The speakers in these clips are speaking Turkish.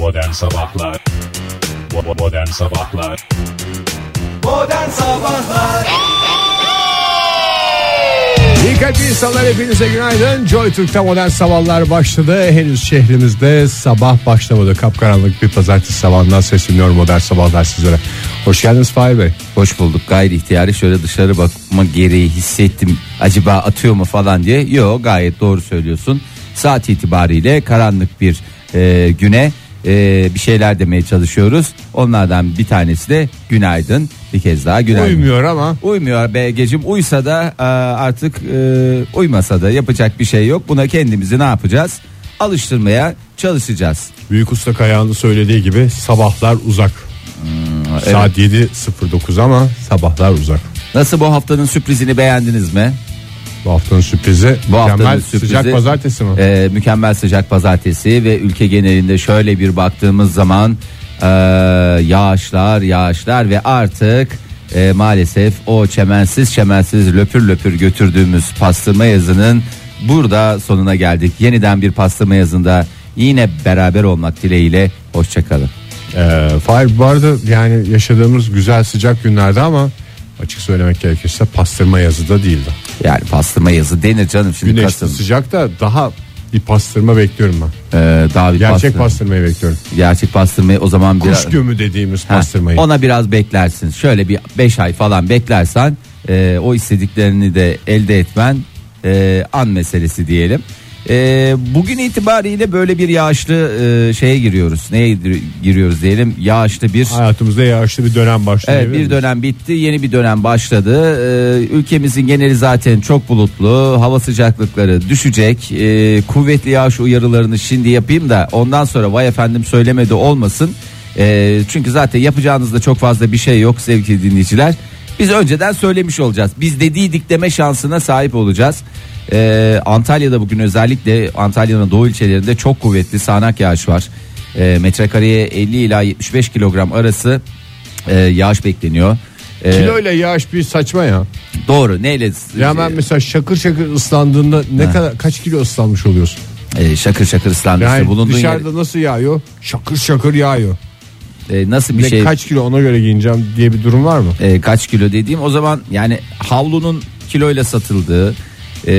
Modern Sabahlar Modern Sabahlar Modern Sabahlar İyi kalpli insanlar hepinize günaydın. Joy Türk'te modern sabahlar başladı. Henüz şehrimizde sabah başlamadı. Kapkaranlık bir pazartesi sabahından sesleniyor modern sabahlar sizlere. Hoş geldiniz Fahir Bey. Hoş bulduk gayri ihtiyari şöyle dışarı bakma gereği hissettim acaba atıyor mu falan diye yok gayet doğru söylüyorsun saat itibariyle karanlık bir e, güne e, bir şeyler demeye çalışıyoruz onlardan bir tanesi de günaydın bir kez daha günaydın Uymuyor ama Uymuyor BG'cim uysa da e, artık e, uymasa da yapacak bir şey yok buna kendimizi ne yapacağız alıştırmaya çalışacağız Büyük Usta Kayağan'ın söylediği gibi sabahlar uzak. evet. Saat 7.09 ama sabahlar uzak. nasıl bu haftanın sürprizini beğendiniz mi? Bu haftanın sürprizi Bu haftanın mükemmel sürprizi- sıcak pazartesi mi? Ee, mükemmel sıcak pazartesi ve ülke genelinde şöyle bir baktığımız zaman e, yağışlar yağışlar ve artık e, maalesef o çemensiz çemensiz löpür löpür götürdüğümüz pastırma yazının burada sonuna geldik. Yeniden bir pastırma yazında yine beraber olmak dileğiyle hoşçakalın. Ee, Fahir bu arada yani yaşadığımız güzel sıcak günlerde ama açık söylemek gerekirse pastırma yazı da değildi. Yani pastırma yazı denir canım şimdi Güneşli Kasım. sıcak da daha bir pastırma bekliyorum ben. Ee, daha bir Gerçek pastırma- pastırmayı bekliyorum. Gerçek pastırmayı o zaman biraz Kuş gömü dediğimiz Ha, pastırmayı. Ona biraz beklersin. Şöyle bir 5 ay falan beklersen e, o istediklerini de elde etmen e, an meselesi diyelim. E, bugün itibariyle böyle bir yağışlı e, şeye giriyoruz. Neye gir- giriyoruz diyelim? Yağışlı bir Hayatımızda yağışlı bir dönem başlıyor. Evet bir dönem bitti yeni bir dönem başladı Ee, ülkemizin geneli zaten çok bulutlu hava sıcaklıkları düşecek Ee, kuvvetli yağış uyarılarını şimdi yapayım da ondan sonra vay efendim söylemedi olmasın Ee, çünkü zaten yapacağınızda çok fazla bir şey yok sevgili dinleyiciler biz önceden söylemiş olacağız biz dediydik deme şansına sahip olacağız Ee, Antalya'da bugün özellikle Antalya'nın doğu ilçelerinde çok kuvvetli sağanak yağış var Ee, metrekareye 50 ila 75 kilogram arası e, yağış bekleniyor. E, Kiloyla yağış bir saçma ya. doğru neyle Ya ben mesela şakır şakır ıslandığında ne kadar kaç kilo ıslanmış oluyorsun? e, şakır şakır ıslanmıştır. Yani Bulunduğun dışarıda nasıl yağıyor? Şakır şakır yağıyor. yer- e, nasıl bir Ne şey kaç kilo ona göre giyineceğim diye bir durum var mı? e, kaç kilo dediğim o zaman yani havlunun kiloyla satıldığı e,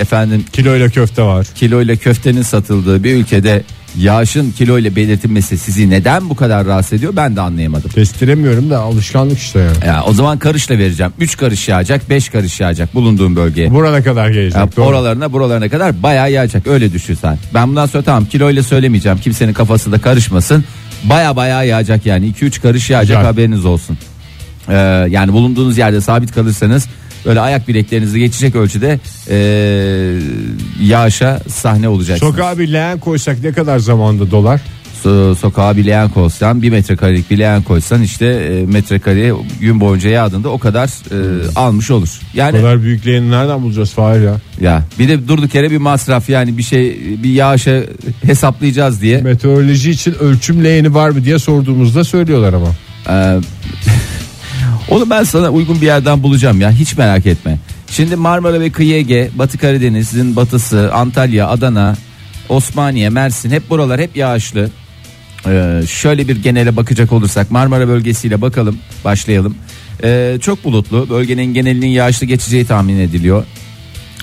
efendim Kiloyla köfte var. kiloyla köftenin satıldığı bir ülkede yağışın kiloyla belirtilmesi sizi neden bu kadar rahatsız ediyor ben de anlayamadım. Kestiremiyorum da alışkanlık işte yani. Ya, o zaman karışla vereceğim. 3 karış yağacak 5 karış yağacak bulunduğum bölgeye. Burana kadar gelecek. Ya, doğru. oralarına buralarına kadar bayağı yağacak öyle düşün sen. Ben bundan sonra tamam kiloyla söylemeyeceğim kimsenin kafası da karışmasın. Baya baya yağacak yani 2-3 karış yağacak Güzel. haberiniz olsun. Ee, yani bulunduğunuz yerde sabit kalırsanız böyle ayak bileklerinizi geçecek ölçüde ee, yağışa sahne olacaksınız. Sokağa bir leğen koysak ne kadar zamanda dolar? So- sokağa bir leğen koysan bir metrekarelik bir leğen koysan işte e, metrekare gün boyunca yağdığında o kadar e, almış olur. Bu Yani kadar büyük leğeni nereden bulacağız Fahir ya? ya bir de durduk yere bir masraf yani bir şey bir yağışa hesaplayacağız diye. Meteoroloji için ölçüm leğeni var mı diye sorduğumuzda söylüyorlar ama. Ee, onu ben sana uygun bir yerden bulacağım ya hiç merak etme. Şimdi Marmara ve Kıyı Ege, Batı Karadeniz'in batısı, Antalya, Adana, Osmaniye, Mersin hep buralar hep yağışlı. Ee, şöyle bir genele bakacak olursak Marmara bölgesiyle bakalım başlayalım. Ee, çok bulutlu bölgenin genelinin yağışlı geçeceği tahmin ediliyor.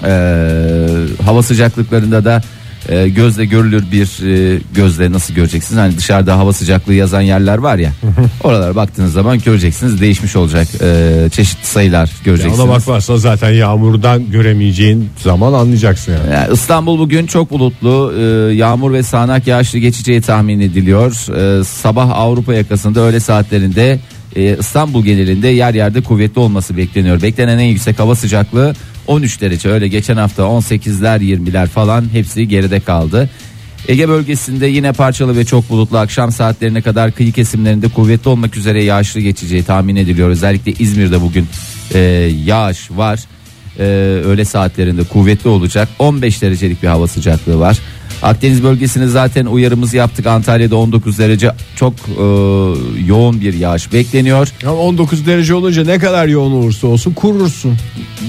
Ee, hava sıcaklıklarında da e, gözle görülür bir e, gözle nasıl göreceksiniz? Hani dışarıda hava sıcaklığı yazan yerler var ya. oralara baktığınız zaman göreceksiniz değişmiş olacak. Ee, çeşitli sayılar göreceksiniz. Ona bakmazsa zaten yağmurdan göremeyeceğin zaman anlayacaksın yani. Yani İstanbul bugün çok bulutlu, e, yağmur ve sağanak yağışlı geçeceği tahmin ediliyor. E, sabah Avrupa yakasında öğle saatlerinde e, İstanbul genelinde yer yerde kuvvetli olması bekleniyor. Beklenen en yüksek hava sıcaklığı 13 derece. Öyle geçen hafta 18'ler 20'ler falan hepsi geride kaldı. Ege bölgesinde yine parçalı ve çok bulutlu akşam saatlerine kadar kıyı kesimlerinde kuvvetli olmak üzere yağışlı geçeceği tahmin ediliyor. Özellikle İzmir'de bugün e, yağış var. E, öğle saatlerinde kuvvetli olacak. 15 derecelik bir hava sıcaklığı var. Akdeniz bölgesini zaten uyarımızı yaptık. Antalya'da 19 derece çok e, yoğun bir yağış bekleniyor Ya 19 derece olunca ne kadar yoğun olursa olsun kurursun.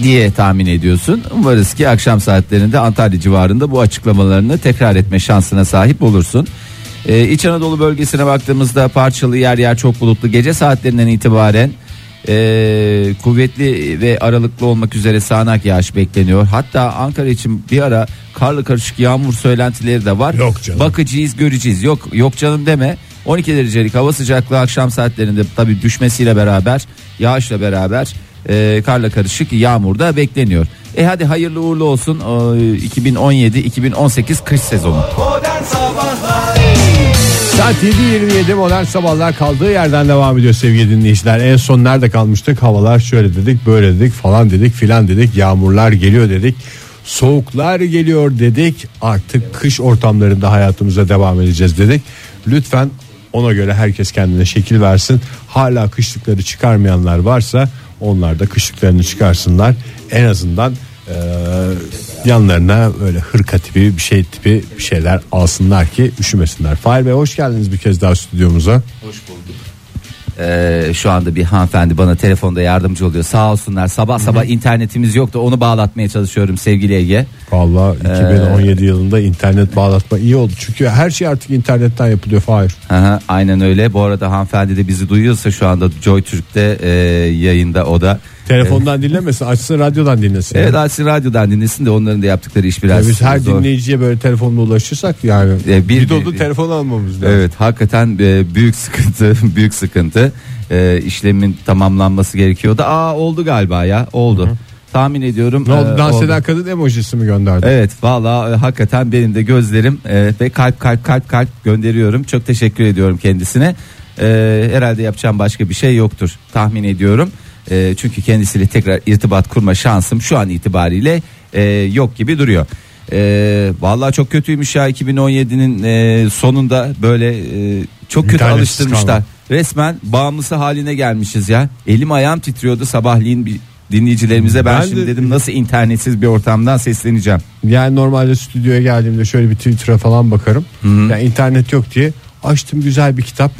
diye tahmin ediyorsun. Umarız ki akşam saatlerinde Antalya civarında bu açıklamalarını tekrar etme şansına sahip olursun. Ee, İç Anadolu bölgesine baktığımızda parçalı yer yer çok bulutlu. Gece saatlerinden itibaren e, kuvvetli ve aralıklı olmak üzere sağanak yağış bekleniyor. Hatta Ankara için bir ara karlı karışık yağmur söylentileri de var. Yok canım. Bakacağız göreceğiz. Yok yok canım deme. 12 derecelik hava sıcaklığı akşam saatlerinde tabi düşmesiyle beraber yağışla beraber e, karla karışık yağmur da bekleniyor. E hadi hayırlı uğurlu olsun e, 2017-2018 kış sezonu. Saat 7.27 modern sabahlar kaldığı yerden devam ediyor sevgili dinleyiciler. En son nerede kalmıştık? Havalar şöyle dedik, böyle dedik, falan dedik, filan dedik. Yağmurlar geliyor dedik. Soğuklar geliyor dedik. Artık kış ortamlarında hayatımıza devam edeceğiz dedik. Lütfen ona göre herkes kendine şekil versin. Hala kışlıkları çıkarmayanlar varsa onlar da kışlıklarını çıkarsınlar. En azından eee, yanlarına böyle hırka tipi bir şey tipi bir şeyler alsınlar ki üşümesinler. Fahir Bey hoş geldiniz bir kez daha stüdyomuza. Ee, şu anda bir hanımefendi bana telefonda yardımcı oluyor. Sağ olsunlar. Sabah sabah internetimiz yoktu. Onu bağlatmaya çalışıyorum sevgili Ege. Valla 2017 yılında internet bağlatma iyi oldu. Çünkü her şey artık internetten yapılıyor Fahir. Aha, aynen öyle. Bu arada hanımefendi de bizi duyuyorsa şu anda Joy Türk'te e, yayında o da. Telefondan dinlemesin açsın radyodan dinlesin. Evet Asil Radyo'dan dinlesin de onların da yaptıkları iş biraz Ya biz her zor. dinleyiciye böyle telefonla ulaşırsak yani E, bir- bir, dolu telefon almamız lazım. Evet hakikaten e, büyük sıkıntı büyük sıkıntı E, işlemin tamamlanması gerekiyordu. Aa oldu galiba ya oldu. Tahmin ediyorum. Ne oldu e, dans eden kadın emojisi mi gönderdi? Evet valla e, hakikaten benim de gözlerim e, ve kalp kalp kalp kalp gönderiyorum. Çok teşekkür ediyorum kendisine. E, herhalde yapacağım başka bir şey yoktur tahmin ediyorum. E, çünkü kendisiyle tekrar irtibat kurma şansım şu an itibariyle e, yok gibi duruyor. E, vallahi çok kötüymüş ya 2017'nin e, sonunda böyle e, çok kötü İnternetsiz alıştırmışlar. kalma. Resmen bağımlısı haline gelmişiz ya. Elim ayağım titriyordu sabahleyin bir dinleyicilerimize ben, Ben şimdi de- dedim nasıl internetsiz bir ortamdan sesleneceğim. Yani normalde stüdyoya geldiğimde şöyle bir Twitter'a falan bakarım. Yani internet yok diye açtım güzel bir kitap.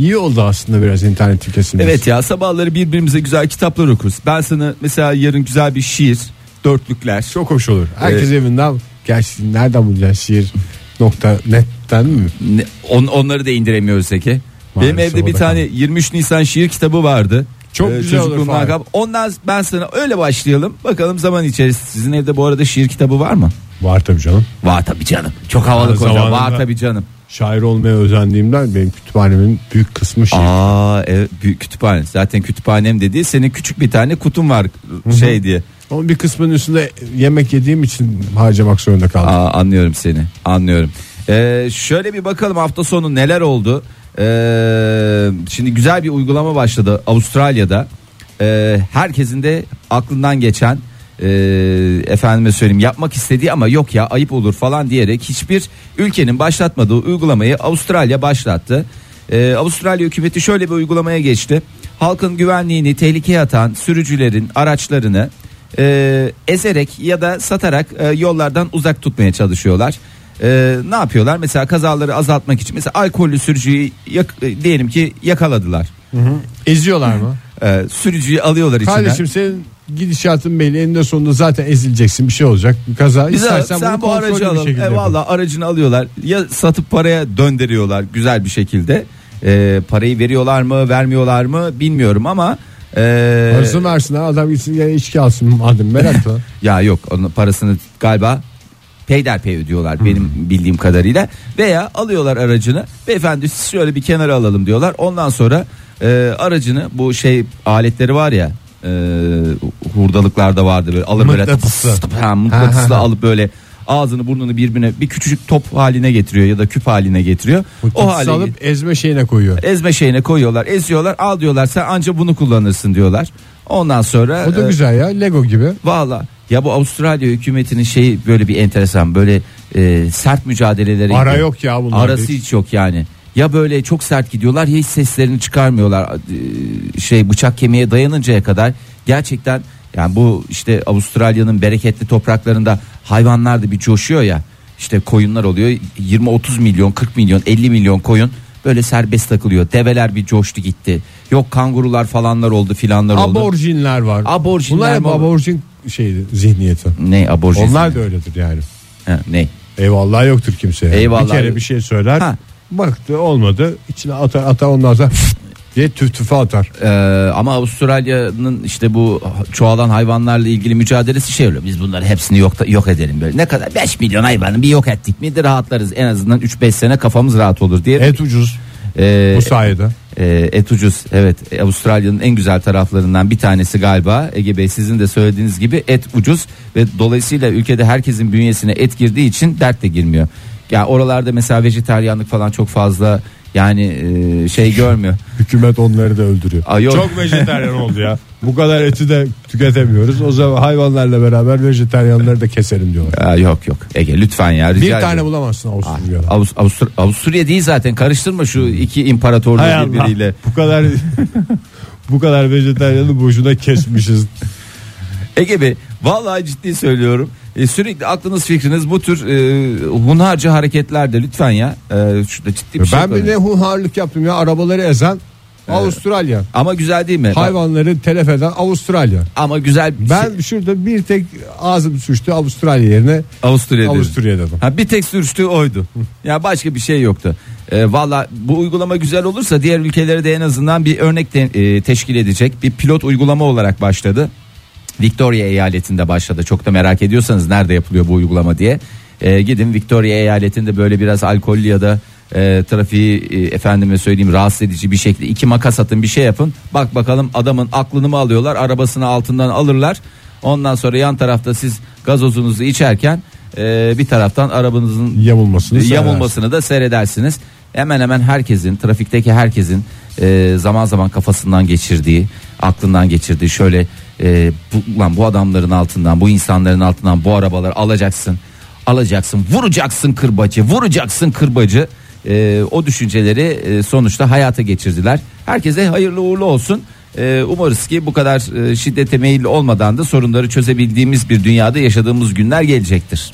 İyi oldu aslında biraz internetin kesilmesi. Evet ya sabahları birbirimize güzel kitaplar okuruz. Ben sana mesela yarın güzel bir şiir, dörtlükler. Çok hoş olur. Herkes evinden gerçi nereden bulacaksın şiir nokta netten mi? Ne- on, onları da indiremiyoruz Zeki. Maalesef Benim evde o bir da tane 23 Nisan şiir kitabı vardı. Çok güzel olur Fahir. kal- Ondan ben sana öyle başlayalım. Bakalım zaman içerisinde sizin evde bu arada şiir kitabı var mı? Var tabii canım. Var tabii canım. Çok havalı Ha, koca. zamanında- Var tabii canım. Şair olmaya özendiğimden benim kütüphanemin büyük kısmı şiir. Aa evet, büyük kütüphane. Zaten kütüphanem dediği senin küçük bir tane kutun var şey diye. Onun bir kısmının üstünde yemek yediğim için harcamak zorunda kaldım. Aa, anlıyorum seni anlıyorum. Ee, şöyle bir bakalım hafta sonu neler oldu. Ee, şimdi güzel bir uygulama başladı Avustralya'da. Ee, herkesin de aklından geçen e, efendime söyleyeyim yapmak istediği ama yok ya ayıp olur falan diyerek hiçbir ülkenin başlatmadığı uygulamayı Avustralya başlattı. Ee, Avustralya hükümeti şöyle bir uygulamaya geçti. Halkın güvenliğini tehlikeye atan sürücülerin araçlarını e, ezerek ya da satarak e, yollardan uzak tutmaya çalışıyorlar. E, ne yapıyorlar? Mesela kazaları azaltmak için mesela alkollü sürücüyü yak- e, diyelim ki yakaladılar. Eziyorlar mı? E, sürücüyü alıyorlar içinden. Kardeşim senin gidişatın belli eninde sonunda zaten ezileceksin bir şey olacak bir kaza Güzel, istersen sen bunu bu aracı alalım. E, valla aracını alıyorlar. Ya satıp paraya döndürüyorlar güzel bir şekilde. E, parayı veriyorlar mı vermiyorlar mı bilmiyorum ama e, Parasını versinler adam gitsin gene içki alsın madem merakla. Ya yok onun parasını galiba peyderpey ödüyorlar benim bildiğim kadarıyla veya alıyorlar aracını beyefendi siz şöyle bir kenara alalım diyorlar ondan sonra e, aracını bu şey aletleri var ya e, hurdalıklarda vardı böyle alır böyle Mıknatıslı. tıp tıp, ha, mıknatıslı alıp böyle ağzını burnunu birbirine bir küçücük top haline getiriyor ya da küp haline getiriyor o O hale alıp ezme şeyine koyuyor. ezme şeyine koyuyorlar eziyorlar al diyorlar sen anca bunu kullanırsın diyorlar ondan sonra O da e, güzel ya Lego gibi. Valla ya bu Avustralya hükümetinin şeyi böyle bir enteresan böyle e, sert mücadeleleri. Ara yok ya bunlar. Arası hiç yok yani. Ya böyle çok sert gidiyorlar ya hiç seslerini çıkarmıyorlar. E, Şey bıçak kemiğe dayanıncaya kadar gerçekten yani bu işte Avustralya'nın bereketli topraklarında hayvanlar da bir coşuyor ya. İşte koyunlar oluyor 20-30 milyon 40 milyon 50 milyon koyun böyle serbest takılıyor. Develer bir coştu gitti. Yok kangurular falanlar oldu filanlar oldu. Aborjinler var. Aborjinler Bunlar hep mi? aborjin şeydi zihniyeti. Ne aborjin? Onlar da öyledir yani. Ha, ne? Eyvallah yoktur kimseye. Eyvallah. Bir kere bir şey söyler. Ha. Baktı olmadı. İçine atar atar ondan sonra diye tüf tüfe atar. Ee, ama Avustralya'nın işte bu çoğalan hayvanlarla ilgili mücadelesi şey öyle. Biz bunları hepsini yok yok edelim böyle. Ne kadar 5 milyon hayvanı bir yok ettik miydi rahatlarız. En azından 3-5 sene kafamız rahat olur diye. Et ucuz Ee, bu sayede. e, et ucuz. Evet. Avustralya'nın en güzel taraflarından bir tanesi galiba. Ege Bey sizin de söylediğiniz gibi et ucuz ve dolayısıyla ülkede herkesin bünyesine et girdiği için dert de girmiyor. Ya oralarda mesela vejetaryenlik falan çok fazla yani e, şey görmüyor. Hükümet onları da öldürüyor. Aa, yok. Çok vejetaryen oldu ya. Bu kadar eti de tüketemiyoruz. O zaman hayvanlarla beraber vejetaryenleri de keselim diyorlar. Aa, yok yok Ege lütfen ya rica Bir ederim. tane bulamazsın Avusturya'da. Avust- Avustur- Avusturya değil zaten karıştırma şu iki imparatorluğu Hay Allah, birbiriyle. Bu kadar bu kadar vejetaryanı boşuna kesmişiz. Ege Bey vallahi ciddi söylüyorum. E, sürekli aklınız fikriniz bu tür e, hunharca hareketlerde lütfen ya. E, şurada ciddi bir şey ben bir ne koyun. hunharlık yaptım ya arabaları ezen Avustralya. Ama güzel değil mi? Hayvanları telef eden Avustralya. Ama güzel bir Ben şey. şurada bir tek ağzım suçtu Avustralya yerine Avusturya dedim. Avusturya dedim. Ha, bir tek sürüştüğü oydu. ya başka bir şey yoktu. E, Valla bu uygulama güzel olursa diğer ülkelere de en azından bir örnek te- e, teşkil edecek bir pilot uygulama olarak başladı. Victoria eyaletinde başladı. Çok da merak ediyorsanız nerede yapılıyor bu uygulama diye. E, gidin Victoria eyaletinde böyle biraz alkollü ya da e, trafiği e, efendime söyleyeyim rahatsız edici bir şekilde iki makas atın bir şey yapın. Bak bakalım adamın aklını mı alıyorlar arabasını altından alırlar. Ondan sonra yan tarafta siz gazozunuzu içerken e, bir taraftan arabanızın Yamulmasını yamulmasını da seyredersiniz. Hemen hemen herkesin trafikteki herkesin e, zaman zaman kafasından geçirdiği aklından geçirdiği şöyle e, bu, lan bu adamların altından bu insanların altından bu arabaları alacaksın alacaksın vuracaksın kırbacı vuracaksın kırbacı E, o düşünceleri e, sonuçta hayata geçirdiler. Herkese hayırlı uğurlu olsun. E, umarız ki bu kadar e, şiddete meyilli olmadan da sorunları çözebildiğimiz bir dünyada yaşadığımız günler gelecektir.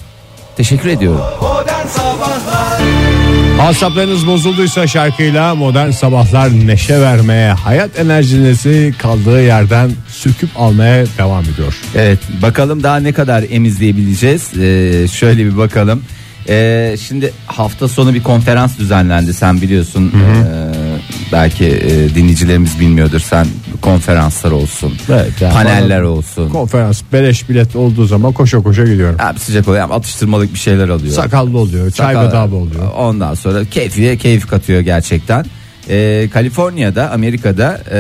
Teşekkür ediyorum. Modern Sabahlar Asaplarınız bozulduysa şarkıyla modern sabahlar neşe vermeye, hayat enerjinizi kaldığı yerden söküp almaya devam ediyor. Evet bakalım daha ne kadar emizleyebileceğiz. Ee, şöyle bir bakalım. Ee, şimdi hafta sonu bir konferans düzenlendi sen biliyorsun. Ee, belki e, dinleyicilerimiz bilmiyordur. Sen konferanslar olsun. Evet, yani paneller olsun. Konferans beleş bilet olduğu zaman koşa koşa gidiyorum. Abi sıcak oluyor atıştırmalık bir şeyler alıyor. Sakallı oluyor, çay Sakal- bedava oluyor. Ondan sonra keyfiye keyif katıyor gerçekten. Ee, Kaliforniya'da Amerika'da e,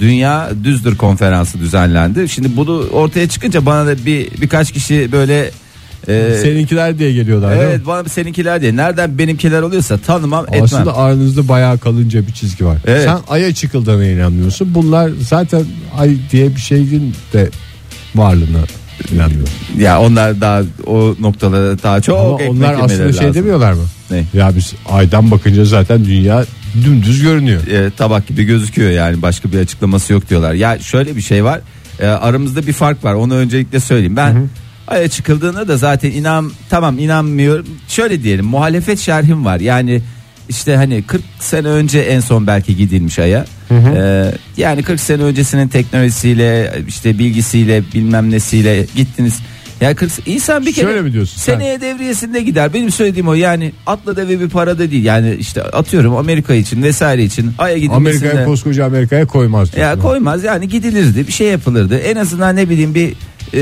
Dünya Düzdür konferansı düzenlendi. Şimdi bunu ortaya çıkınca bana da bir birkaç kişi böyle e, Seninkiler diye geliyorlar evet bana seninkiler diye nereden benimkiler oluyorsa tanımam etmem. Aslında aranızda bayağı kalınca bir çizgi var. Evet. Sen aya çıkıldığına inanmıyorsun. Bunlar zaten ay diye bir şeyin de varlığına inanmıyor. Ya onlar daha o noktalara daha çok Ama ekmek onlar aslında şey lazım. demiyorlar mı? Ne? Ya biz aydan bakınca zaten dünya dümdüz görünüyor. e, tabak gibi gözüküyor yani başka bir açıklaması yok diyorlar. Ya şöyle bir şey var e, aramızda bir fark var onu öncelikle söyleyeyim ben aya çıkıldığında da zaten inan tamam inanmıyorum şöyle diyelim muhalefet şerhim var yani işte hani 40 sene önce en son belki gidilmiş aya E, yani 40 sene öncesinin teknolojisiyle işte bilgisiyle bilmem nesiyle gittiniz ya 40 insan bir kere Şöyle mi diyorsun sen? seneye devriyesinde gider. Benim söylediğim o yani atla deve bir para da değil. Yani işte atıyorum Amerika için vesaire için aya gidilmesinde. Amerika'ya koskoca Amerika'ya koymaz. Ya koymaz yani gidilirdi bir şey yapılırdı. En azından ne bileyim bir e,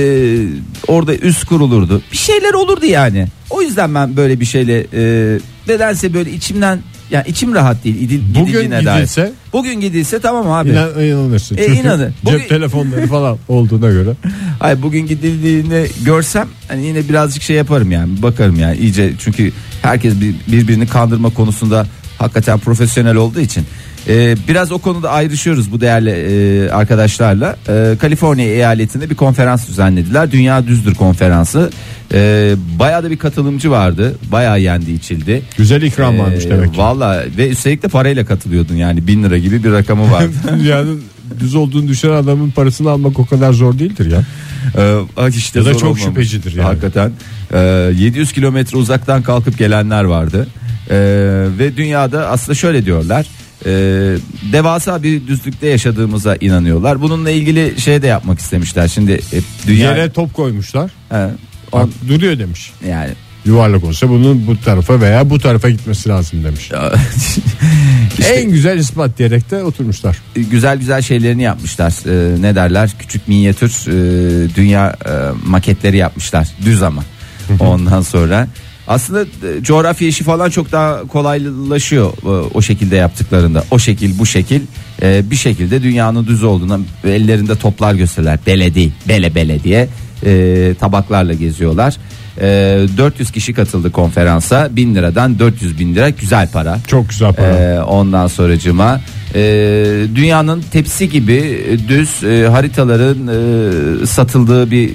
orada üst kurulurdu. Bir şeyler olurdu yani. O yüzden ben böyle bir şeyle e, nedense böyle içimden yani içim rahat değil. Gidil, Bugün gidildiğine dair. gidilse Bugün gidilse tamam abi. inan, inanırsın. E, Çünkü inanın. cep Bugün- telefonları falan olduğuna göre. Hayır bugün gidildiğini görsem hani yine birazcık şey yaparım yani bakarım yani iyice çünkü herkes bir- birbirini kandırma konusunda hakikaten profesyonel olduğu için Ee, biraz o konuda ayrışıyoruz bu değerli e, arkadaşlarla. Ee, Kaliforniya eyaletinde bir konferans düzenlediler. Dünya Düzdür konferansı. Ee, bayağı da bir katılımcı vardı. Bayağı yendi içildi. Güzel ikram varmış Ee, demek ki. Valla ve üstelik de parayla katılıyordun yani bin lira gibi bir rakamı vardı. Dünyanın düz olduğunu düşünen adamın parasını almak o kadar zor değildir ya. Ee, işte Ya da çok olmamış. şüphecidir yani. Hakikaten. Ee, 700 kilometre uzaktan kalkıp gelenler vardı. Ee, ve dünyada aslında şöyle diyorlar. Ee, devasa bir düzlükte yaşadığımıza inanıyorlar. Bununla ilgili şey de yapmak istemişler. Şimdi e, dünya Yere top koymuşlar. He, Bak, on- duruyor demiş. yani yuvarlak olsa bunun bu tarafa veya bu tarafa gitmesi lazım demiş. En güzel ispat diyerek de oturmuşlar. güzel güzel şeylerini yapmışlar. Ee, ne derler? Küçük minyatür e, dünya e, maketleri yapmışlar. Düz ama. Ondan sonra aslında e, coğrafya işi falan çok daha kolaylaşıyor e, o şekilde yaptıklarında. O şekil bu şekil e, bir şekilde dünyanın düz olduğuna ellerinde toplar gösterirler. Bele değil, bele bele diye tabaklarla geziyorlar. E, 400 kişi katıldı konferansa. 1000 liradan 400 bin lira güzel para. Çok güzel para. Ondan sonracıma e, dünyanın tepsi gibi düz haritaların satıldığı bir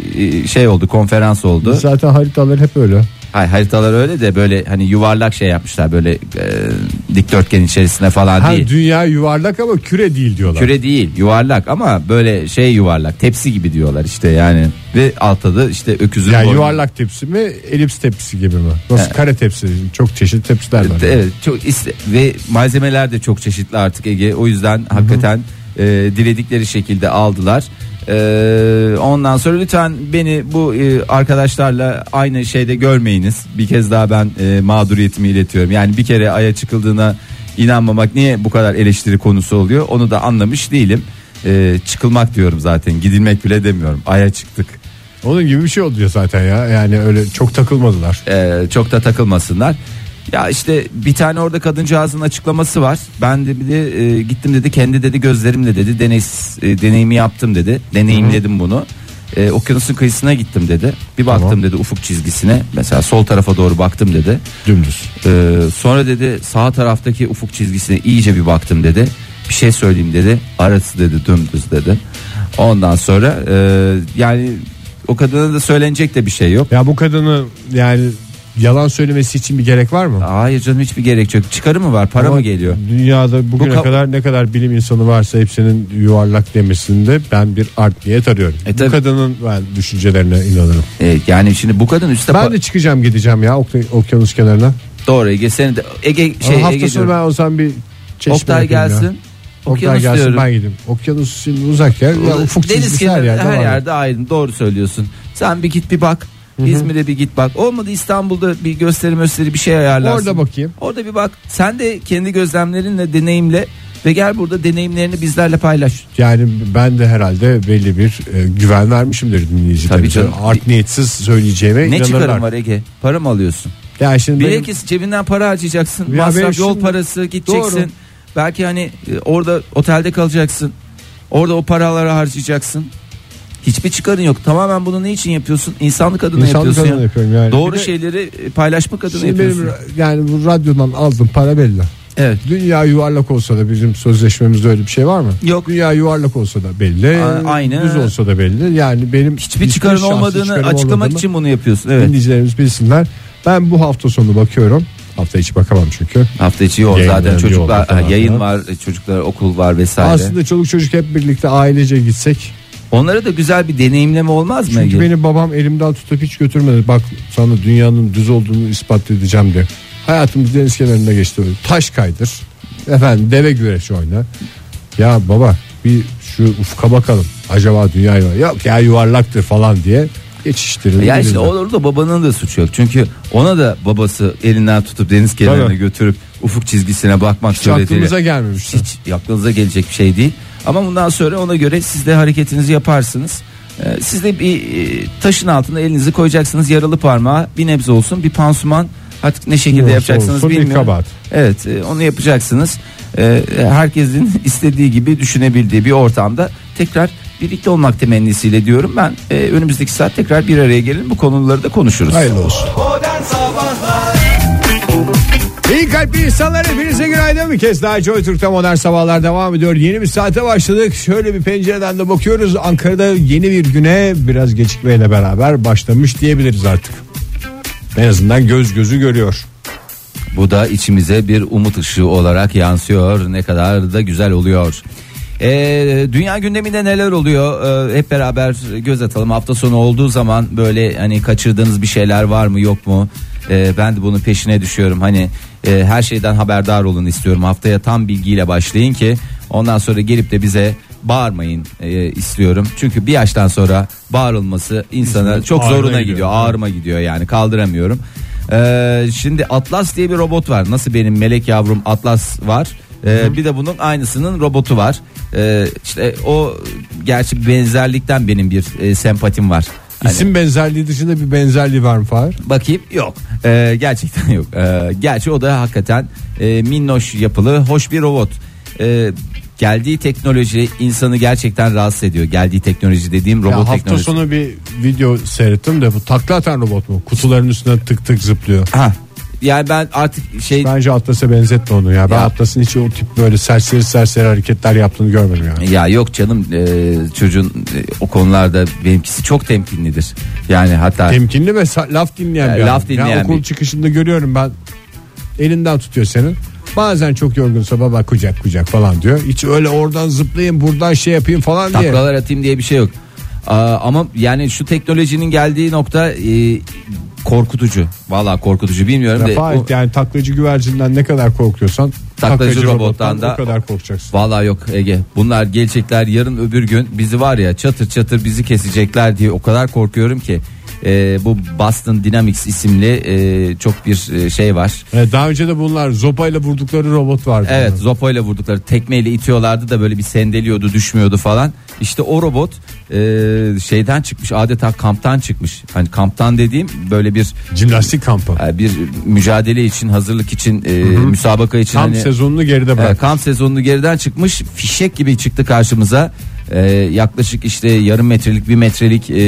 şey oldu konferans oldu. Zaten haritalar hep öyle. Hayır haritalar öyle de böyle hani yuvarlak şey yapmışlar böyle e, dikdörtgen içerisine falan Ha, değil. dünya yuvarlak ama küre değil diyorlar. Küre değil yuvarlak ama böyle şey yuvarlak tepsi gibi diyorlar işte yani ve altta da işte öküzün yani boynu- yuvarlak tepsi mi elips tepsi gibi mi? Nasıl kare tepsi çok çeşitli tepsiler var. Evet çok iste- ve malzemeler de çok çeşitli artık Ege. O yüzden hakikaten e, diledikleri şekilde aldılar. E, ondan sonra lütfen beni bu e, arkadaşlarla aynı şeyde görmeyiniz. Bir kez daha ben e, mağduriyetimi iletiyorum. Yani bir kere aya çıkıldığına inanmamak niye bu kadar eleştiri konusu oluyor? Onu da anlamış değilim. E, çıkılmak diyorum zaten. Gidilmek bile demiyorum. Aya çıktık. Onun gibi bir şey oluyor zaten ya. Yani öyle çok takılmadılar. Ee, çok da takılmasınlar. Ya işte bir tane orada kadıncağızın açıklaması var. Ben de bir de e, gittim dedi kendi dedi gözlerimle dedi deney, e, deneyimi yaptım dedi. Deneyimledim bunu. E, okyanusun kıyısına gittim dedi. Bir baktım Tamam. dedi ufuk çizgisine. Mesela sol tarafa doğru baktım dedi. Dümdüz. E, sonra dedi sağ taraftaki ufuk çizgisine iyice bir baktım dedi. Bir şey söyleyeyim dedi. Arası dedi dümdüz dedi. Ondan sonra e, yani o kadına da söylenecek de bir şey yok. Ya bu kadını yani yalan söylemesi için bir gerek var mı? Hayır canım hiçbir gerek yok. Çıkarı mı var? Para Ama mı geliyor? Dünyada bugüne ka- kadar ne kadar bilim insanı varsa hepsinin yuvarlak demesinde ben bir art niyet arıyorum. E bu tabii. kadının ben düşüncelerine inanırım. Evet, yani şimdi bu kadın üstte Ben pa- de çıkacağım gideceğim ya ok- okyanus kenarına. doğru Ege seni de Ege Şey, şey hafta Ege sonu diyorum. ben o zaman bir çeşme Oktay yapayım ya. gelsin. Oktay Okyanus gelsin diyorum. ben gideyim. Okyanus şimdi uzak yer. Ya, ufuk Deniz çizgisi her kenarı yerde, her var. yerde aydın. Doğru söylüyorsun. Sen bir git bir bak. İzmir'e bir git bak. Olmadı İstanbul'da bir gösteri gösteri bir şey ayarlarsın. Orada bakayım. Orada bir bak. Sen de kendi gözlemlerinle deneyimle ve gel burada deneyimlerini bizlerle paylaş. Yani ben de herhalde belli bir e, güven vermişimdir Tabii dinleyicilerimize. canım. Art niyetsiz söyleyeceğime Ne inanırlar. çıkarım var Ege? Para mı alıyorsun? Ya şimdi benim- Bilakis cebinden para harcayacaksın. Ya benim Masraf yol şimdi- parası gideceksin. Doğru. Belki hani e, orada otelde kalacaksın. Orada o paraları harcayacaksın. Hiçbir çıkarın yok. Tamamen bunu ne için yapıyorsun? İnsanlık adına İnsanlık yapıyorsun. adına ya. yapıyorum yani. Doğru Bir de- şeyleri e, paylaşmak adına Şimdi yapıyorsun. benim yani bu radyodan aldığım para belli. Evet. Dünya yuvarlak olsa da bizim sözleşmemizde öyle bir şey var mı? Yok. Dünya yuvarlak olsa da belli. A- aynı. Düz olsa da belli. Yani benim Hiçbir çıkarın olmadığını çıkarım açıklamak olmadığını için bunu yapıyorsun. Evet. dinleyicilerimiz bilsinler. Ben bu hafta sonu bakıyorum. Hafta içi bakamam çünkü. Hafta içi Yayın zaten çocuklar yayın var, e, çocuklar okul var vesaire. Aslında çoluk çocuk hep birlikte ailece gitsek. Onlara da güzel bir deneyimleme olmaz mı? Çünkü Ege? beni babam elimden tutup hiç götürmedi. Bak sana dünyanın düz olduğunu ispat edeceğim diye. Hayatımız deniz kenarında geçti. Taş kaydır. Efendim deve güreşi oyna. Ya baba bir şu ufka bakalım. Acaba dünya. Yok ya yuvarlaktır falan diye geçiştirildi. Ya işte bizden. orada babanın da suçu yok. Çünkü ona da babası elinden tutup deniz kenarına Tabii. götürüp ufuk çizgisine bakmak hiç suretiyle. aklımıza gelmemişti. Hiç aklınıza gelecek bir şey değil. Ama bundan sonra ona göre siz de hareketinizi yaparsınız. Ee, siz de bir e, taşın altına elinizi koyacaksınız yaralı parmağa bir nebze olsun bir pansuman artık ne şekilde Olsa yapacaksınız olsun bir bilmiyorum. kabahat. Evet e, onu yapacaksınız. Ee, herkesin istediği gibi düşünebildiği bir ortamda tekrar birlikte olmak temennisiyle diyorum ben e, önümüzdeki saat tekrar bir araya gelin bu konuları da konuşuruz. Hayırlı olsun. Modern Sabahlar İyi kalpli insanlar hepinize günaydın bir kez daha Joy Türk'te modern sabahlar devam ediyor. Yeni bir saate başladık. Şöyle bir pencereden de bakıyoruz. Ankara'da yeni bir güne biraz gecikmeyle beraber başlamış diyebiliriz artık. En azından göz gözü görüyor. Bu da içimize bir umut ışığı olarak yansıyor. Ne kadar da güzel oluyor. Ee, dünya gündeminde neler oluyor? Ee, hep beraber göz atalım. Hafta sonu olduğu zaman böyle hani kaçırdığınız bir şeyler var mı yok mu? Ee, ben de bunun peşine düşüyorum. Hani e, her şeyden haberdar olun istiyorum. Haftaya tam bilgiyle başlayın ki ondan sonra gelip de bize bağırmayın e, istiyorum. Çünkü bir yaştan sonra bağırılması insana çok ağrına zoruna gidiyor. gidiyor. Ağrıma gidiyor yani kaldıramıyorum. Ee, şimdi Atlas diye bir robot var. Nasıl benim melek yavrum Atlas var. Ee, bir de bunun aynısının robotu var. Ee, işte o gerçi benzerlikten benim bir e, sempatim var. Hani- İsim benzerliği dışında bir benzerliği var mı Fahir? Bakayım yok. Ee, gerçekten yok. Ee, gerçi o da hakikaten e, minnoş yapılı hoş bir robot. Ee, geldiği teknoloji insanı gerçekten rahatsız ediyor. Geldiği teknoloji dediğim robot Ya hafta teknolojisi. sonu bir video seyrettim de bu takla atan robot mu? Kutuların üstüne tık tık zıplıyor. Ha. Yani ben artık şey Bence Atlas'a benzetme onu ya. Ben Ya. Atlas'ın hiç o tip böyle serseri serseri hareketler yaptığını görmedim yani. ya yok canım e, çocuğun e, o konularda benimkisi çok temkinlidir. Yani hatta Temkinli ve sa- laf dinleyen bir laf adam. Ya dinleyen okul bir- çıkışında görüyorum ben elinden tutuyor senin. Bazen çok yorgunsa baba kucak kucak falan diyor. Hiç öyle oradan zıplayayım buradan şey yapayım falan diye. taklalar atayım diye bir şey yok. Ama yani şu teknolojinin geldiği nokta e, korkutucu. Vallahi korkutucu bilmiyorum Ya de. Fahir, o- yani taklacı güvercinden ne kadar korkuyorsan Taklacı robottan da- o kadar korkacaksın. Vallahi yok Ege. Bunlar gelecekler yarın öbür gün bizi var ya çatır çatır bizi kesecekler diye o kadar korkuyorum ki. Ee, bu Boston Dynamics isimli e, çok bir e, şey var. Evet, daha önce de bunlar zopayla vurdukları robot vardı. Evet zopoyla vurdukları tekmeyle itiyorlardı da böyle bir sendeliyordu düşmüyordu falan. İşte o robot e, şeyden çıkmış adeta kamptan çıkmış. Hani kamptan dediğim böyle bir Jimnastik kampı. e, bir mücadele için hazırlık için e, müsabaka için Kamp hani, sezonunu geride e, bırak. kamp sezonunu geriden çıkmış fişek gibi çıktı karşımıza. E, yaklaşık işte yarım metrelik bir metrelik e,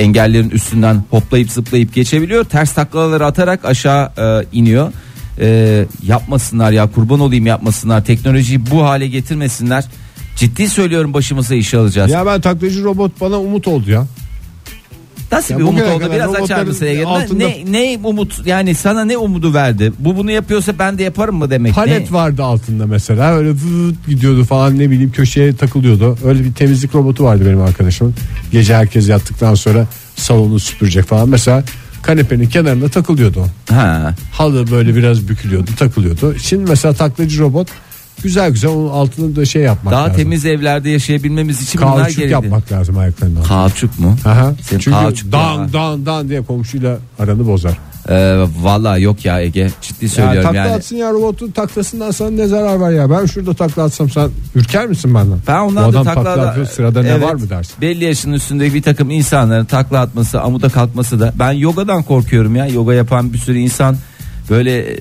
engellerin üstünden hoplayıp zıplayıp geçebiliyor. Ters taklaları atarak aşağı e, iniyor. E, yapmasınlar ya kurban olayım yapmasınlar. Teknolojiyi bu hale getirmesinler. Ciddi söylüyorum başımıza iş alacağız. Ya ben taklacı robot bana umut oldu ya. Nasıl Ya bir umut bugüne oldu kadar biraz açar robotların mısın Ege? Altında- Ne, ne umut yani sana ne umudu verdi? Bu bunu yapıyorsa ben de yaparım mı demek? Palet ne? vardı altında mesela öyle vıt gidiyordu falan ne bileyim köşeye takılıyordu. Öyle bir temizlik robotu vardı benim arkadaşımın. Gece herkes yattıktan sonra salonu süpürecek falan. Mesela kanepenin kenarında takılıyordu o. Ha. Halı böyle biraz bükülüyordu takılıyordu. Şimdi mesela taklacı robot güzel güzel onun altını da şey yapmak Daha lazım. temiz evlerde yaşayabilmemiz için bunlar Kauçuk gerekli. yapmak lazım ayaklarından. Kauçuk mu? Aha. Senin Çünkü kauçuk dan ya. dan dan diye komşuyla aranı bozar. Ee, Valla yok ya Ege ciddi söylüyorum takla yani. atsın ya robotun taklasından sana ne zarar var ya. Ben şurada takla atsam sen ürker misin benden? Ben ondan Bu da adam takla, takla atıyor, sırada ne Evet, var mı dersin? Belli yaşının üstündeki bir takım insanların takla atması, amuda kalkması da ben yogadan korkuyorum ya. Yoga yapan bir sürü insan böyle e,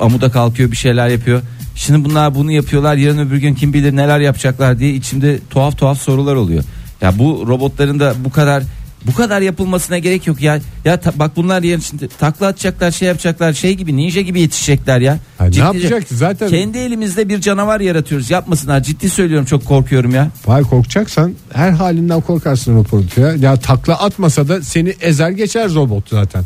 amuda kalkıyor bir şeyler yapıyor. Şimdi bunlar bunu yapıyorlar yarın öbür gün kim bilir neler yapacaklar diye içimde tuhaf tuhaf sorular oluyor. Ya bu robotların da bu kadar bu kadar yapılmasına gerek yok ya. Ya ta- bak bunlar yarın şimdi takla atacaklar, şey yapacaklar, şey gibi ninja gibi yetişecekler ya. Ha, ne yapacak? Zaten- kendi elimizde bir canavar yaratıyoruz. Yapmasınlar. Ciddi söylüyorum çok korkuyorum ya. Hayır korkacaksan her halinden korkarsın robotu ya. Ya takla atmasa da seni ezer geçer robot zaten.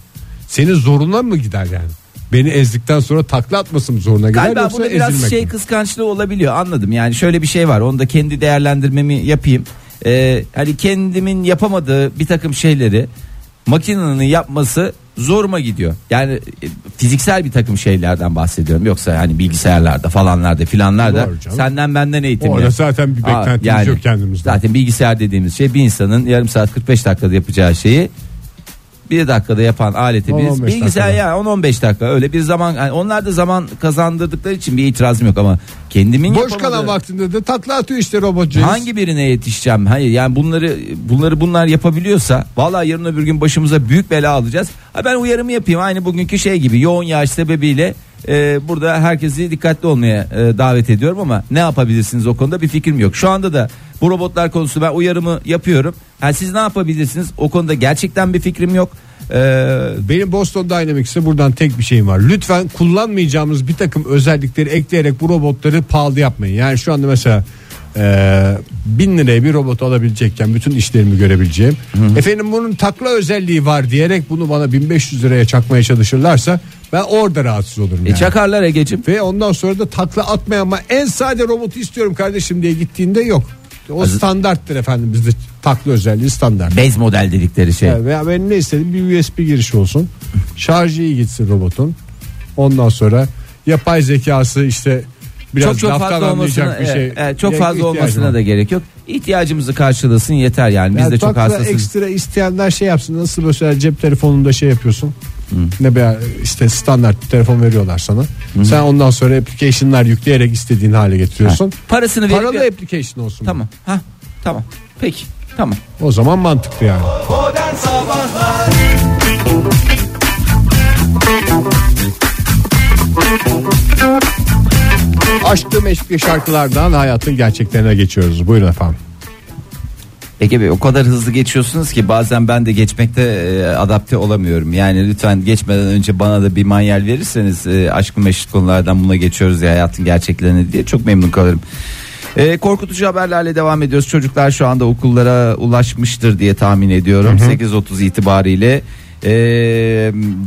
Senin zoruna mı gider yani? Beni ezdikten sonra takla atması mı zoruna gider Galiba yoksa burada biraz ezilmek şey mi? kıskançlığı olabiliyor anladım yani şöyle bir şey var onu da kendi değerlendirmemi yapayım Ee, hani kendimin yapamadığı bir takım şeyleri makinenin yapması zoruma gidiyor yani e, fiziksel bir takım şeylerden bahsediyorum yoksa hani bilgisayarlarda falanlarda filanlarda Doğru canım. senden benden eğitim Orada zaten bir Aa, beklentimiz yok kendimizden. Zaten bilgisayar dediğimiz şey bir insanın yarım saat 45 dakikada yapacağı şeyi bir dakikada yapan aletimiz 10-15 bilgisayar dakikada. ya 10-15 dakika öyle bir zaman yani onlar da zaman kazandırdıkları için bir itirazım yok ama kendimin Boş yapamadığı- kalan vaktinde de takla atıyor işte robotcuğuz. Hangi birine yetişeceğim? Hayır yani bunları bunları bunlar yapabiliyorsa vallahi yarın öbür gün başımıza büyük bela alacağız. Ha ben uyarımı yapayım aynı bugünkü şey gibi yoğun yağış sebebiyle e, burada herkesi dikkatli olmaya e, davet ediyorum ama ne yapabilirsiniz o konuda bir fikrim yok. Şu anda da bu robotlar konusunda ben uyarımı yapıyorum. Ha siz ne yapabilirsiniz? O konuda gerçekten bir fikrim yok. Ee, Benim Boston Dynamics'e buradan tek bir şeyim var. Lütfen kullanmayacağımız bir takım özellikleri ekleyerek bu robotları pahalı yapmayın. Yani şu anda mesela e, bin liraya bir robot alabilecekken bütün işlerimi görebileceğim. Efendim bunun takla özelliği var diyerek bunu bana 1500 liraya çakmaya çalışırlarsa ben orada rahatsız olurum. e, Yani. çakarlar Ege'cim. Ve ondan sonra da takla atmayan ama en sade robotu istiyorum kardeşim diye gittiğinde yok. O Aziz- standarttır efendim bizde takla özelliği standart. Bez model dedikleri şey. Yani veya ben ne istedim bir USB girişi olsun. Şarjı iyi gitsin robotun. Ondan sonra yapay zekası işte biraz çok çok fazla olmasına bir şey. evet, evet, çok fazla olmasına var. da gerek yok. İhtiyacımızı karşılasın yeter yani. Biz Yani de çok hassasız. ekstra isteyenler şey yapsın. Nasıl mesela cep telefonunda şey yapıyorsun. Ne be işte standart bir telefon veriyorlar sana. Sen ondan sonra application'lar yükleyerek istediğin hale getiriyorsun. Parasını verip Paralı application olsun. Tamam. Ha tamam. Peki. Tamam. O zaman mantıklı yani. Modern Sabahlar Aşklı meşkli şarkılardan hayatın gerçeklerine geçiyoruz. Buyurun efendim. Ege Bey o kadar hızlı geçiyorsunuz ki bazen ben de geçmekte e, adapte olamıyorum. Yani lütfen geçmeden önce bana da bir manyel verirseniz e, aşkı meşhur konulardan buna geçiyoruz ya hayatın gerçeklerini diye çok memnun kalırım. E, korkutucu haberlerle devam ediyoruz. Çocuklar şu anda okullara ulaşmıştır diye tahmin ediyorum. 8.30 itibariyle e,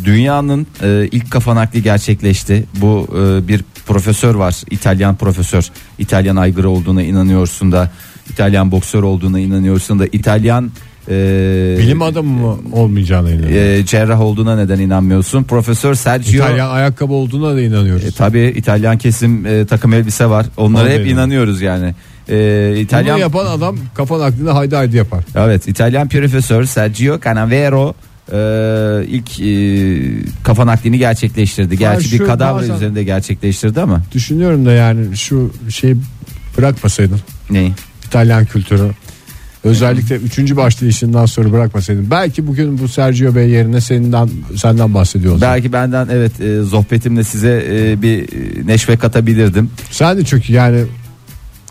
dünyanın e, ilk kafa nakli gerçekleşti. Bu e, bir profesör var. İtalyan profesör. İtalyan aygırı olduğuna inanıyorsun da. İtalyan boksör olduğuna inanıyorsun da. İtalyan e, Bilim adamı mı olmayacağına inanıyorum. e, cerrah olduğuna neden inanmıyorsun? Profesör Sergio İtalyan ayakkabı olduğuna da inanıyoruz. e, tabii İtalyan kesim e, takım elbise var. Onlara Onu hep inanıyoruz yani. E, İtalyan Bunu yapan adam kafa naklini haydi haydi yapar. Evet İtalyan profesör Sergio Canavero e, ilk e, kafa naklini gerçekleştirdi. Gerçi bir şu kadavra bazen- üzerinde gerçekleştirdi ama. Düşünüyorum da yani şu şey bırakmasaydın Ne? İtalyan kültürü. Özellikle üçüncü başlayışından sonra bırakmasaydın. Belki bugün bu Sergio Bey yerine senden senden bahsediyor olacak. Belki benden evet e, sohbetimle size e, bir e, neşve katabilirdim. Sen de çünkü yani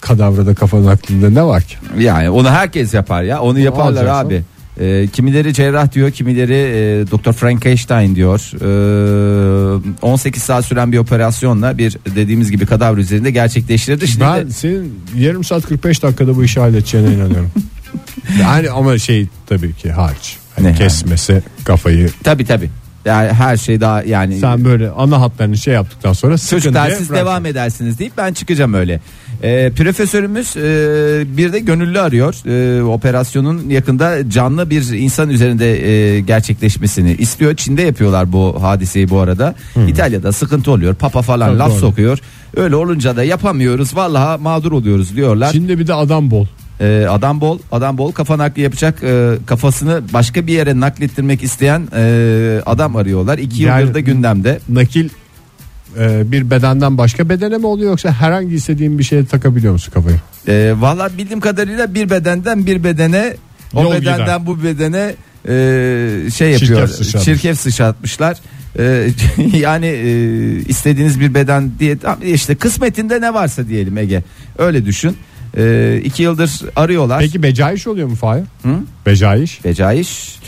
kadavrada kafa naklinde ne var ki? Yani onu herkes yapar ya. Onu yaparlar alacaksın. abi. E, kimileri cerrah diyor, kimileri e, Doktor Frankenstein diyor. E, 18 saat süren bir operasyonla bir dediğimiz gibi kadavra üzerinde gerçekleştirildi. Şimdi Ben de- senin yarım saat 45 dakikada bu işi halledeceğine inanıyorum. yani ama şey tabii ki harç. Hani Ne kesmesi kafayı. tabii tabii. Yani her şey daha yani Sen böyle ana hatlarını şey yaptıktan sonra Çocuklar siz bırak. devam edersiniz deyip ben çıkacağım öyle. Ee, profesörümüz e, bir de gönüllü arıyor. Ee, operasyonun yakında canlı bir insan üzerinde e, gerçekleşmesini istiyor. Çin'de yapıyorlar bu hadiseyi bu arada. İtalya'da sıkıntı oluyor. Papa falan Tabii, laf doğru. sokuyor. Öyle olunca da yapamıyoruz. Vallahi mağdur oluyoruz diyorlar. Şimdi bir de adam bol. Ee, adam bol, adam bol kafa nakli yapacak. e, kafasını başka bir yere naklettirmek isteyen e, adam arıyorlar. İki Yani- yıldır da gündemde. Nakil e, bir bedenden başka bedene mi oluyor yoksa herhangi istediğin bir şeye takabiliyor musun kafayı? E, Valla bildiğim kadarıyla bir bedenden bir bedene o Yol bedenden gider. bu bedene e, şey Çirkef yapıyor. sıçratmış. Çirkef sıçratmışlar. E, yani e, istediğiniz bir beden diye işte kısmetinde ne varsa diyelim Ege. Öyle düşün. E, iki yıldır arıyorlar. Peki becaiş oluyor mu Fahir? Hı? Becaiş. Becaiş.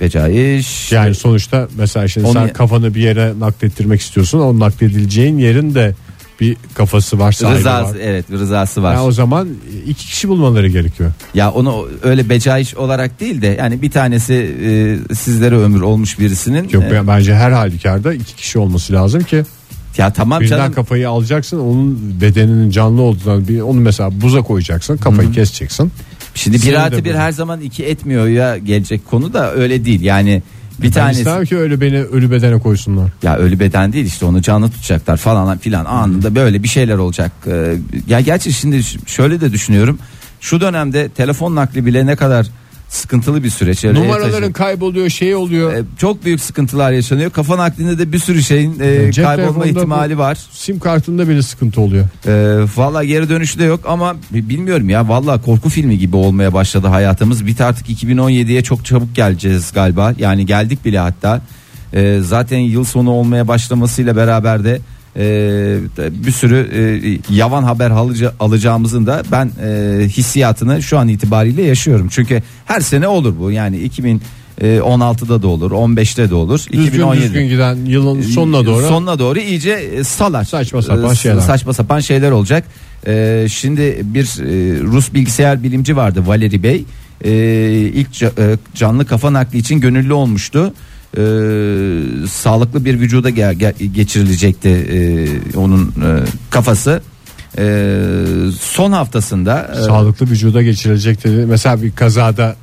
Becaiş. Yani sonuçta mesela şimdi Onu- sen kafanı bir yere naklettirmek istiyorsun. O nakledileceğin yerin de bir kafası var, sahibi rızası var. evet rızası var. Yani o zaman iki kişi bulmaları gerekiyor. Ya onu öyle becaiş olarak değil de yani bir tanesi e, sizlere ömür olmuş birisinin. Yok e, bence her halükarda iki kişi olması lazım ki ya tamam birden canım. kafayı alacaksın onun bedeninin canlı olduğundan bir onu mesela buza koyacaksın kafayı keseceksin. Şimdi bir Senin de artı bir her zaman iki etmiyor ya gelecek konu da öyle değil. Yani bir Ben tanesi istemem ki öyle beni ölü bedene koysunlar. ya ölü beden değil işte onu canlı tutacaklar falan filan anında böyle bir şeyler olacak. Ee, ya gerçi şimdi şöyle de düşünüyorum. Şu dönemde telefon nakli bile ne kadar sıkıntılı bir süreç. Öyle Numaraların taşı- kayboluyor şey oluyor. Ee, çok büyük sıkıntılar yaşanıyor. Kafa naklinde de bir sürü şeyin e, Cep kaybolma ihtimali var. Sim kartında bile sıkıntı oluyor. Ee, valla geri dönüşü de yok ama bi- bilmiyorum ya valla korku filmi gibi olmaya başladı hayatımız. De artık 2017'ye çok çabuk geleceğiz galiba. Yani geldik bile hatta. Ee, zaten yıl sonu olmaya başlamasıyla beraber de e, bir sürü e, yavan haber alıca- alacağımızın da ben e, hissiyatını şu an itibariyle yaşıyorum. Çünkü her sene olur bu. Yani 2016'da da olur, 15'te de olur, Düzgün 2017. düzgün giden yılın sonuna doğru. Sonuna doğru iyice e, salar. Saçma sapan E, şeyler. Saçma sapan şeyler olacak. E, şimdi bir e, Rus bilgisayar bilimci vardı Valeri Bey. E, ilk ca- e, canlı kafa nakli için gönüllü olmuştu. E, sağlıklı bir vücuda ge- ge- geçirilecekti e, onun e, kafası. E, son haftasında e, Sağlıklı vücuda geçirilecek dedi. Mesela bir kazada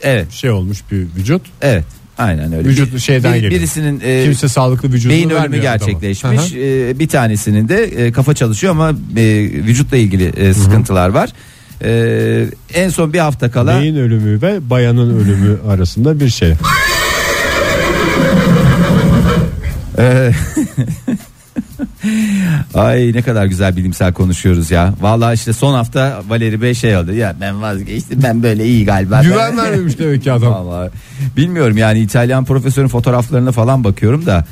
evet şey olmuş bir vücut. evet aynen öyle. Vücut şeyden geliyor. Birisinin e, Kimse sağlıklı vücudunu beyin ölümü vermiyor adama. gerçekleşmiş. Ee, bir tanesinin de e, kafa çalışıyor ama e, vücutla ilgili e, sıkıntılar var. Ee, en son bir hafta kala Beyin ölümü ve bayanın ölümü arasında bir şey. Ee, Ay ne kadar güzel bilimsel konuşuyoruz ya. Vallahi işte son hafta Valeri Bey şey oldu. Ya ben vazgeçtim ben böyle iyi galiba. Güven vermemiş demek ki adam. Vallahi bilmiyorum yani İtalyan profesörün fotoğraflarına falan bakıyorum da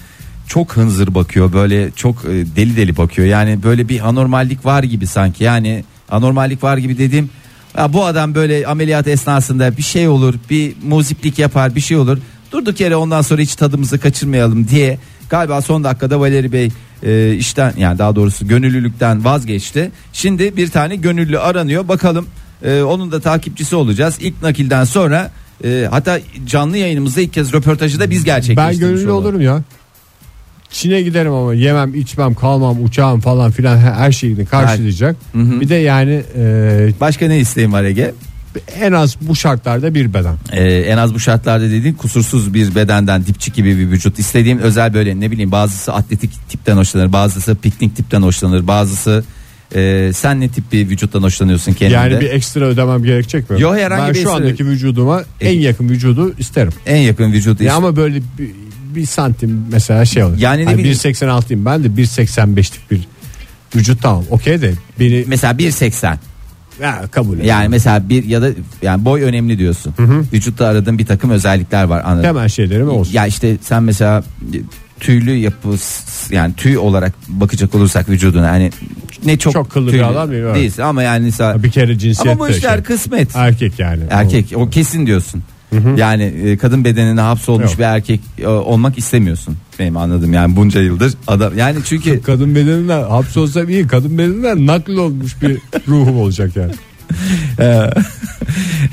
çok hınzır bakıyor böyle çok e, deli deli bakıyor yani böyle bir anormallik var gibi sanki yani anormallik var gibi dediğim ya bu adam böyle ameliyat esnasında bir şey olur bir muziplik yapar bir şey olur durduk yere ondan sonra hiç tadımızı kaçırmayalım diye galiba son dakikada Valeri Bey e, işten yani daha doğrusu gönüllülükten vazgeçti şimdi bir tane gönüllü aranıyor bakalım e, onun da takipçisi olacağız ilk nakilden sonra e, hatta canlı yayınımızda ilk kez röportajı da biz Ben gerçekleştirmiş gönüllü olalım. olurum ya. Çin'e giderim ama yemem içmem kalmam uçağım falan filan her şeyini karşılayacak. Bir de yani e, Başka ne isteğin var Ege? En az bu şartlarda bir beden. Ee, en az bu şartlarda dediğin kusursuz bir bedenden dipçik gibi bir vücut. İstediğim özel böyle ne bileyim bazısı atletik tipten hoşlanır, bazısı piknik tipten hoşlanır, bazısı e, sen ne tip bir vücuttan hoşlanıyorsun kendinde? Yani bir ekstra ödemem gerekecek mi? Yok, herhangi ben bir şu ekstra- andaki vücuduma E- en yakın vücudu isterim. en yakın vücudu. Ya işte. ama böyle bir, bir santim mesela şey olur. Yani Hani bileyim- 1.86'yım ben de 1.85'lik bir vücut tamam okey de beni Mesela 1.80 ya, kabul et. yani mesela bir ya da yani boy önemli diyorsun. Vücutta aradığın bir takım özellikler var anladın. Temel şeylerim olsun. Ya işte sen mesela tüylü yapı yani tüy olarak bakacak olursak vücuduna hani ne çok, Çok kıllı bir tüylü adam değil, değilsin ama yani mesela bir kere cinsiyet ama bu işler şey. kısmet. Erkek yani. Erkek o kesin diyorsun. Yani e, kadın bedenine hapsolmuş Yok. bir erkek e, olmak istemiyorsun. Benim anladım yani bunca yıldır adam yani çünkü Kadın bedeninden hapsolsam iyi kadın bedeninden nakl olmuş bir ruhum olacak yani.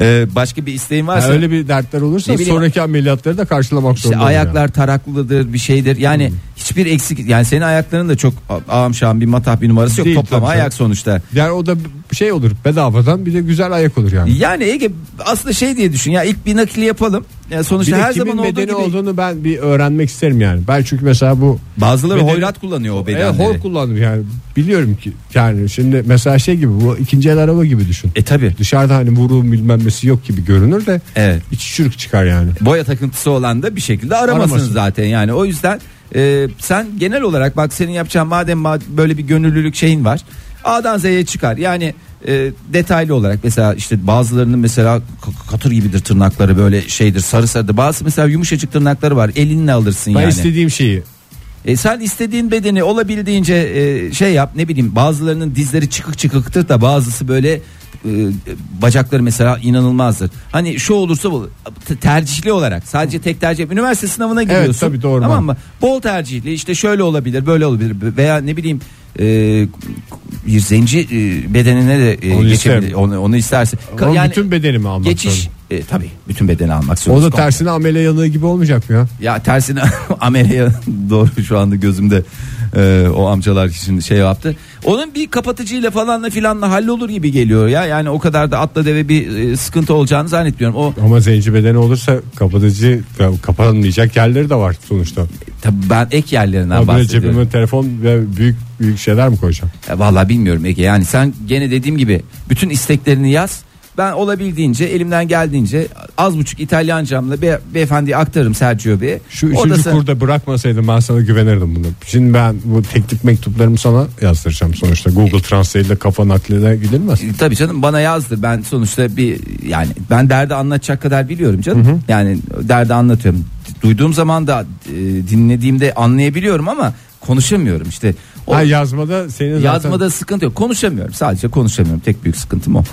e, başka bir isteğin varsa Ha, öyle bir dertler olursa Ne bileyim- sonraki ameliyatları da karşılamak işte zorundayım. ayaklar taraklıdır bir şeydir. Yani hiçbir eksik yani senin ayakların da çok ağam şahım bir matah bir numarası yok. Değil Toplama tabii ayak sonuçta. Yani. yani o da şey olur bedavadan bir de güzel ayak olur yani. Yani Ege aslında şey diye düşün ya ilk bir nakli yapalım. Yani Bir sonuçta de her kimin zaman olduğu bedeni gibi olduğunu ben bir öğrenmek isterim yani. Ben çünkü mesela bu bazıları Bedeni- hoyrat kullanıyor o e, bedenleri. hor kullandım yani. Biliyorum ki yani şimdi mesela şey gibi bu ikinci el araba gibi düşün. E tabi. Dışarıda hani vuruğun bilmem nesi yok gibi görünür de Evet. içi çürük çıkar yani. Boya takıntısı olan da bir şekilde aramasın, Aramasın. zaten yani. O yüzden e, sen genel olarak bak senin yapacağın madem ma- böyle bir gönüllülük şeyin var. A'dan Z'ye çıkar. Yani e, detaylı olarak mesela işte bazılarının mesela katır gibidir tırnakları böyle şeydir sarı sarıdır. Bazı mesela yumuşacık tırnakları var. Elinle alırsın Ben yani. istediğim şeyi E sen istediğin bedeni olabildiğince e, şey yap ne bileyim bazılarının dizleri çıkık çıkıktır da bazısı böyle e, bacakları mesela inanılmazdır. Hani şu olursa bu te- tercihli olarak sadece tek tercih üniversite sınavına giriyorsun. tabii doğru. Tamam mı? Bol tercihli işte şöyle olabilir böyle olabilir veya ne bileyim e, bir zenci e, bedenine de e, Onu geçebilir. isterim. Onu, onu isterse. Ama Yani bütün bedenimi almak geçiş zorunda. e, tabii bütün bedeni almak O zorunda. da tersine amele yanığı gibi olmayacak mı ya? Ya tersine Amerika'ya doğru şu anda gözümde e, o amcalar şimdi şey yaptı. Onun bir kapatıcıyla falanla filanla hallolur gibi geliyor ya. Yani o kadar da atla deve bir e, sıkıntı olacağını zannetmiyorum. O Ama zenci bedeni olursa kapatıcı kapanmayacak yerleri de var sonuçta. tabii ben ek yerlerinden Habire bahsediyorum. cebime telefon ve büyük büyük şeyler mi koyacağım? Ya vallahi bilmiyorum Ege. Yani sen gene dediğim gibi bütün isteklerini yaz. Ben olabildiğince elimden geldiğince az buçuk İtalyancamla be, beyefendiye aktarırım Sergio Bey'e. Şu üçüncü sen- kurda bırakmasaydım ben sana güvenirdim bunu. Şimdi ben bu teklif mektuplarımı sana yazdıracağım sonuçta. Google Translate ile kafa nakline gidilmez. E, Tabii canım bana yazdır. Ben sonuçta bir yani ben derdi anlatacak kadar biliyorum canım. Yani derdi anlatıyorum. Duyduğum zaman da e, dinlediğimde anlayabiliyorum ama konuşamıyorum işte. O Ha yazmada senin zaten yazmada sıkıntı yok. Konuşamıyorum. Sadece konuşamıyorum. Tek büyük sıkıntım o.